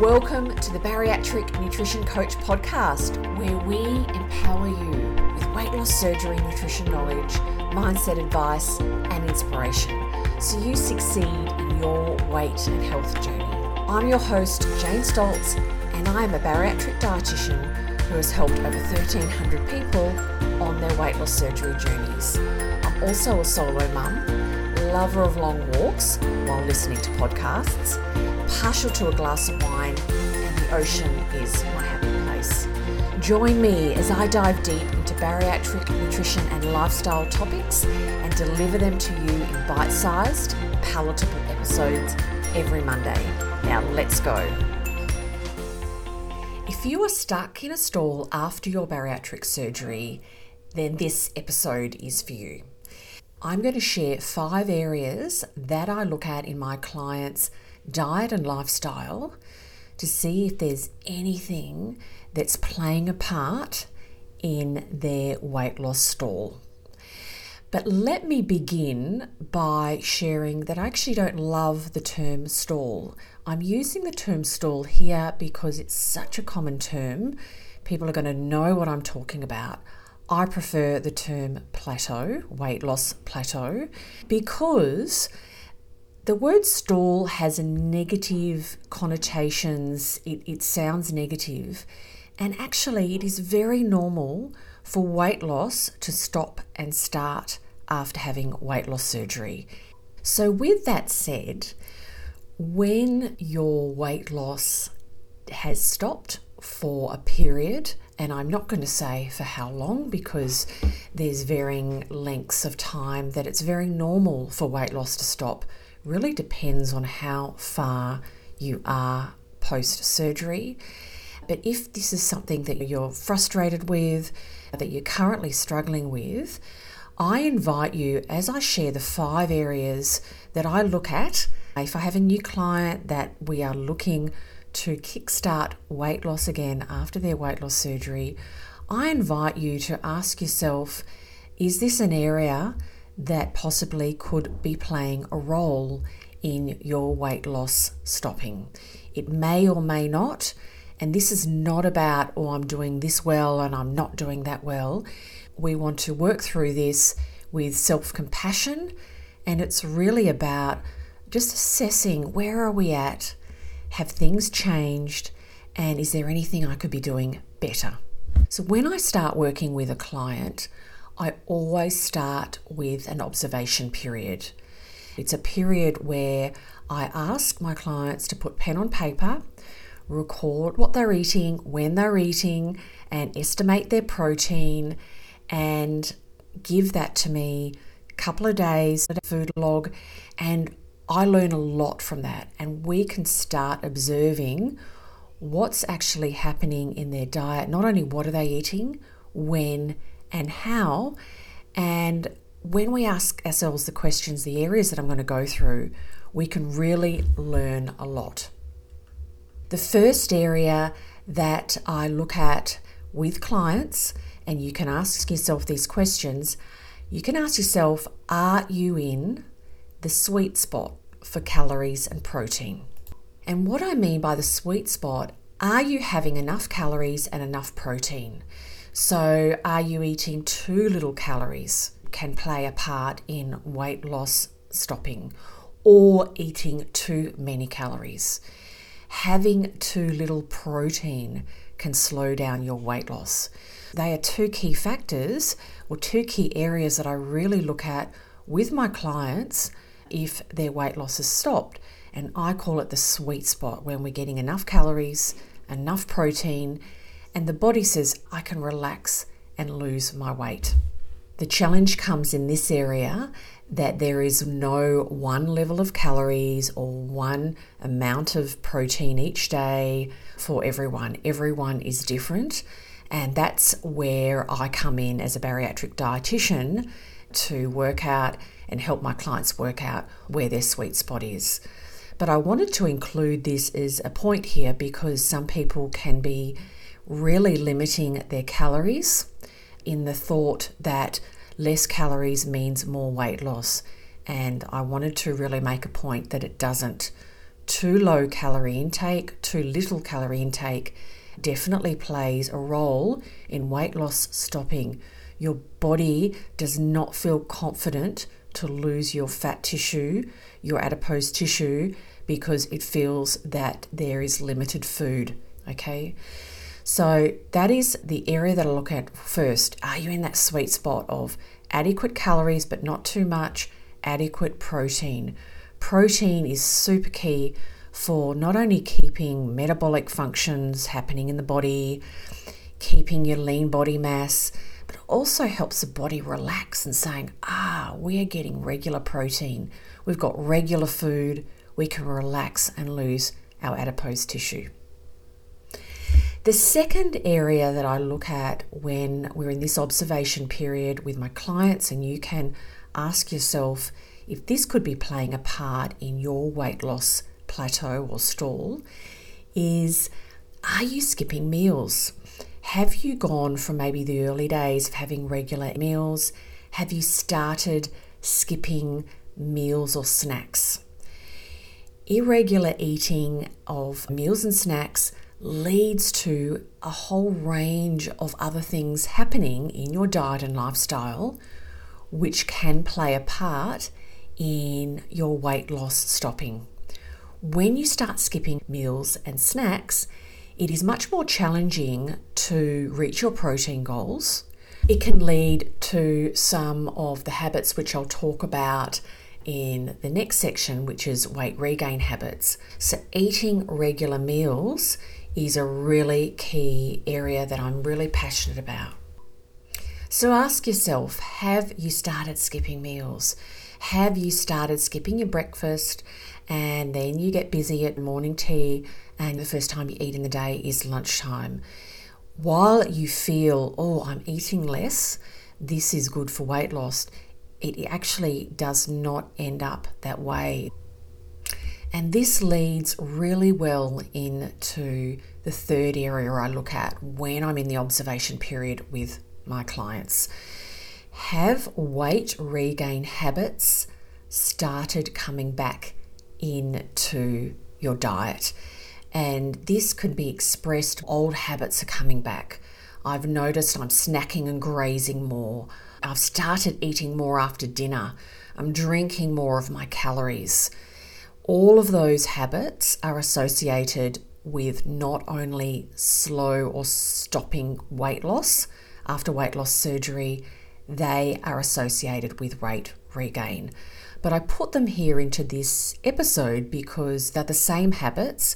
Welcome to the Bariatric Nutrition Coach podcast, where we empower you with weight loss surgery, nutrition knowledge, mindset advice, and inspiration so you succeed in your weight and health journey. I'm your host, Jane Stoltz, and I am a bariatric dietitian who has helped over 1,300 people on their weight loss surgery journeys. I'm also a solo mum, lover of long walks while listening to podcasts partial to a glass of wine, and the ocean is my happy place. Join me as I dive deep into bariatric nutrition and lifestyle topics and deliver them to you in bite sized, palatable episodes every Monday. Now, let's go. If you are stuck in a stall after your bariatric surgery, then this episode is for you. I'm going to share five areas that I look at in my clients' diet and lifestyle to see if there's anything that's playing a part in their weight loss stall. But let me begin by sharing that I actually don't love the term stall. I'm using the term stall here because it's such a common term. People are going to know what I'm talking about. I prefer the term plateau, weight loss plateau, because the word stall has negative connotations. It, it sounds negative, and actually, it is very normal for weight loss to stop and start after having weight loss surgery. So, with that said, when your weight loss has stopped for a period, and I'm not going to say for how long because there's varying lengths of time that it's very normal for weight loss to stop really depends on how far you are post surgery. But if this is something that you're frustrated with, that you're currently struggling with, I invite you as I share the five areas that I look at. If I have a new client that we are looking to kickstart weight loss again after their weight loss surgery, I invite you to ask yourself is this an area that possibly could be playing a role in your weight loss stopping. It may or may not, and this is not about, oh, I'm doing this well and I'm not doing that well. We want to work through this with self compassion, and it's really about just assessing where are we at? Have things changed? And is there anything I could be doing better? So, when I start working with a client, I always start with an observation period. It's a period where I ask my clients to put pen on paper, record what they're eating, when they're eating, and estimate their protein and give that to me a couple of days at a food log and I learn a lot from that and we can start observing what's actually happening in their diet not only what are they eating when and how. And when we ask ourselves the questions, the areas that I'm going to go through, we can really learn a lot. The first area that I look at with clients, and you can ask yourself these questions, you can ask yourself, are you in the sweet spot for calories and protein? And what I mean by the sweet spot, are you having enough calories and enough protein? So, are you eating too little calories? Can play a part in weight loss stopping, or eating too many calories. Having too little protein can slow down your weight loss. They are two key factors or two key areas that I really look at with my clients if their weight loss has stopped. And I call it the sweet spot when we're getting enough calories, enough protein, and the body says, I can relax and lose my weight. The challenge comes in this area that there is no one level of calories or one amount of protein each day for everyone. Everyone is different. And that's where I come in as a bariatric dietitian to work out and help my clients work out where their sweet spot is. But I wanted to include this as a point here because some people can be really limiting their calories in the thought that less calories means more weight loss. And I wanted to really make a point that it doesn't. too low calorie intake, too little calorie intake definitely plays a role in weight loss stopping. Your body does not feel confident to lose your fat tissue, your adipose tissue, because it feels that there is limited food. Okay. So that is the area that I look at first. Are you in that sweet spot of adequate calories but not too much, adequate protein? Protein is super key for not only keeping metabolic functions happening in the body, keeping your lean body mass, but also helps the body relax and saying, ah, we are getting regular protein. We've got regular food. We can relax and lose our adipose tissue. The second area that I look at when we're in this observation period with my clients, and you can ask yourself if this could be playing a part in your weight loss plateau or stall, is are you skipping meals? Have you gone from maybe the early days of having regular meals? Have you started skipping meals or snacks? Irregular eating of meals and snacks leads to a whole range of other things happening in your diet and lifestyle, which can play a part in your weight loss stopping. When you start skipping meals and snacks, it is much more challenging to reach your protein goals. It can lead to some of the habits which I'll talk about in the next section, which is weight regain habits. So, eating regular meals is a really key area that I'm really passionate about. So ask yourself have you started skipping meals? Have you started skipping your breakfast and then you get busy at morning tea and the first time you eat in the day is lunchtime? While you feel, oh, I'm eating less, this is good for weight loss, it actually does not end up that way. And this leads really well into the third area I look at when I'm in the observation period with my clients. Have weight regain habits started coming back into your diet? And this could be expressed old habits are coming back. I've noticed I'm snacking and grazing more. I've started eating more after dinner. I'm drinking more of my calories. All of those habits are associated with not only slow or stopping weight loss after weight loss surgery, they are associated with weight regain. But I put them here into this episode because they're the same habits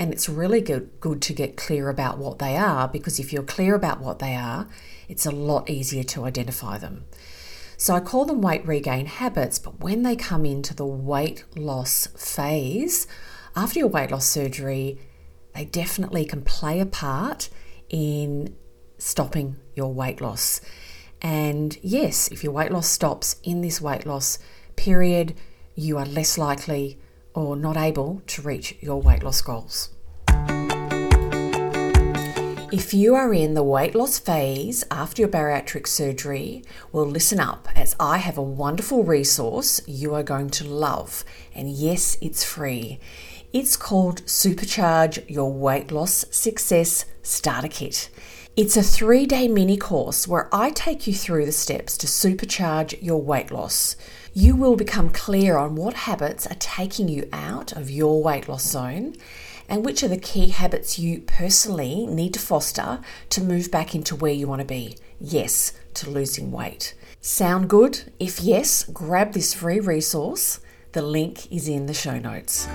and it's really good, good to get clear about what they are because if you're clear about what they are, it's a lot easier to identify them. So I call them weight regain habits, but when they come into the weight loss phase, after your weight loss surgery, they definitely can play a part in stopping your weight loss. And yes, if your weight loss stops in this weight loss period, you are less likely or not able to reach your weight loss goals. If you are in the weight loss phase after your bariatric surgery, well, listen up as I have a wonderful resource you are going to love. And yes, it's free. It's called Supercharge Your Weight Loss Success Starter Kit. It's a three day mini course where I take you through the steps to supercharge your weight loss. You will become clear on what habits are taking you out of your weight loss zone and which are the key habits you personally need to foster to move back into where you want to be. Yes, to losing weight. Sound good? If yes, grab this free resource. The link is in the show notes.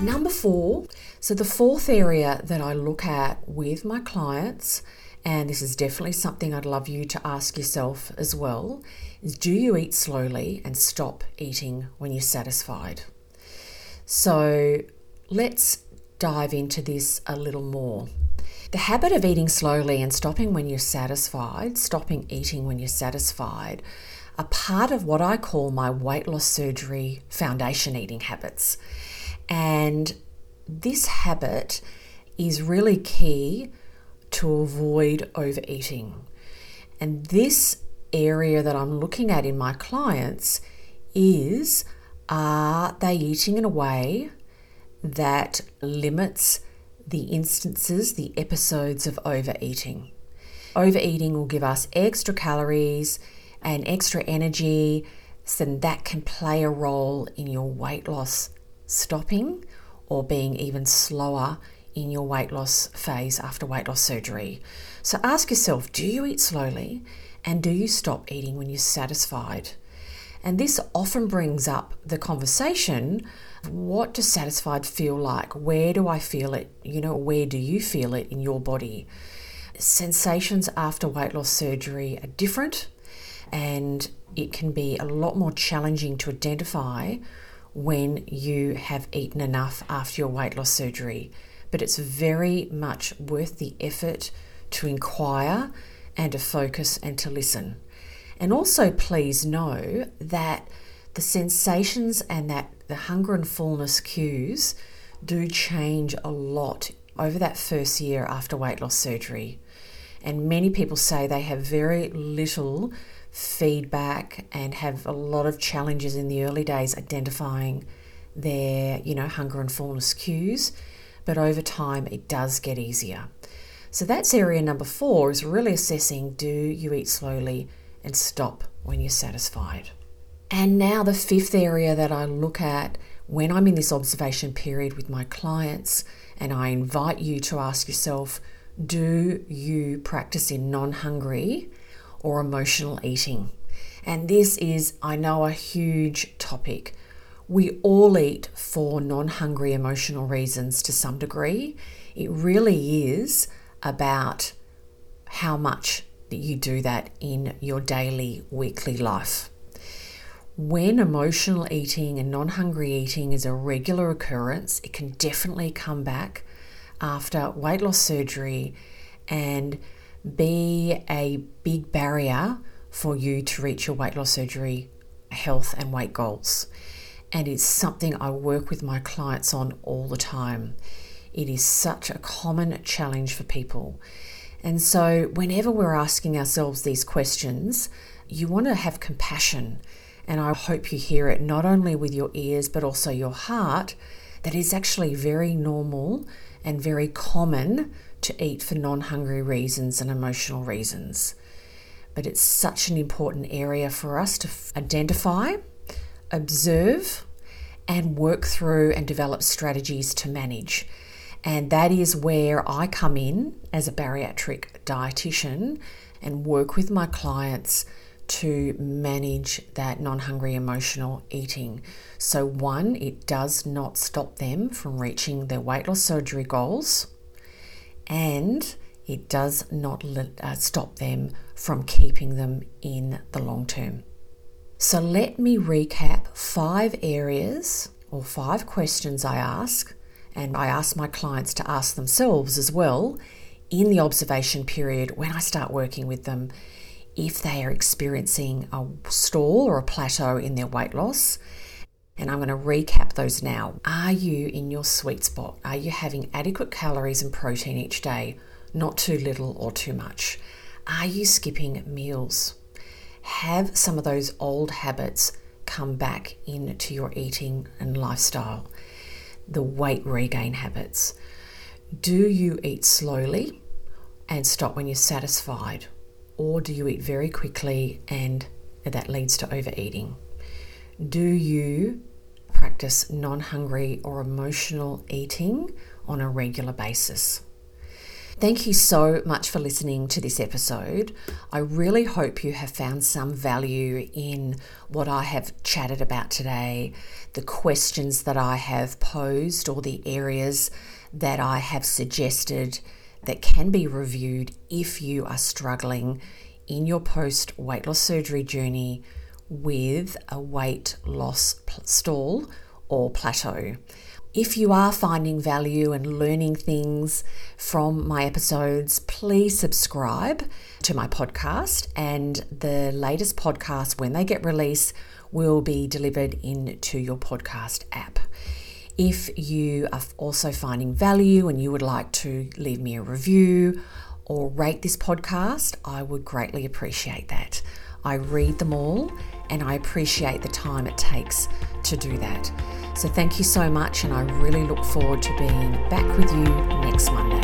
Number four. So, the fourth area that I look at with my clients, and this is definitely something I'd love you to ask yourself as well, is do you eat slowly and stop eating when you're satisfied? So let's dive into this a little more. The habit of eating slowly and stopping when you're satisfied, stopping eating when you're satisfied, are part of what I call my weight loss surgery foundation eating habits. And this habit is really key to avoid overeating. And this area that I'm looking at in my clients is uh, Are they eating in a way that limits the instances, the episodes of overeating? Overeating will give us extra calories and extra energy, so that can play a role in your weight loss stopping or being even slower in your weight loss phase after weight loss surgery. So ask yourself do you eat slowly and do you stop eating when you're satisfied? And this often brings up the conversation what does satisfied feel like? Where do I feel it? You know, where do you feel it in your body? Sensations after weight loss surgery are different, and it can be a lot more challenging to identify when you have eaten enough after your weight loss surgery. But it's very much worth the effort to inquire and to focus and to listen. And also, please know that the sensations and that the hunger and fullness cues do change a lot over that first year after weight loss surgery. And many people say they have very little feedback and have a lot of challenges in the early days identifying their, you know, hunger and fullness cues. But over time, it does get easier. So that's area number four is really assessing do you eat slowly and stop when you're satisfied. And now, the fifth area that I look at when I'm in this observation period with my clients, and I invite you to ask yourself do you practice in non hungry or emotional eating? And this is, I know, a huge topic. We all eat for non hungry emotional reasons to some degree. It really is about how much that you do that in your daily, weekly life. When emotional eating and non hungry eating is a regular occurrence, it can definitely come back after weight loss surgery and be a big barrier for you to reach your weight loss surgery health and weight goals. And it's something I work with my clients on all the time. It is such a common challenge for people. And so, whenever we're asking ourselves these questions, you want to have compassion. And I hope you hear it not only with your ears, but also your heart, that is actually very normal and very common to eat for non hungry reasons and emotional reasons. But it's such an important area for us to identify, observe, and work through and develop strategies to manage. And that is where I come in as a bariatric dietitian and work with my clients to manage that non hungry emotional eating. So, one, it does not stop them from reaching their weight loss surgery goals, and it does not uh, stop them from keeping them in the long term. So, let me recap five areas or five questions I ask and I ask my clients to ask themselves as well in the observation period when I start working with them if they are experiencing a stall or a plateau in their weight loss. And I'm going to recap those now. Are you in your sweet spot? Are you having adequate calories and protein each day? Not too little or too much? Are you skipping meals? Have some of those old habits come back into your eating and lifestyle? the weight regain habits. Do you eat slowly and stop when you're satisfied? Or do you eat very quickly and that leads to overeating? Do you practice non hungry or emotional eating on a regular basis? Thank you so much for listening to this episode. I really hope you have found some value in what I have chatted about today, the questions that I have posed, or the areas that I have suggested that can be reviewed if you are struggling in your post weight loss surgery journey with a weight loss stall or plateau. If you are finding value and learning things from my episodes, please subscribe to my podcast. And the latest podcasts, when they get released, will be delivered into your podcast app. If you are also finding value and you would like to leave me a review or rate this podcast, I would greatly appreciate that. I read them all and I appreciate the time it takes to do that. So thank you so much, and I really look forward to being back with you next Monday.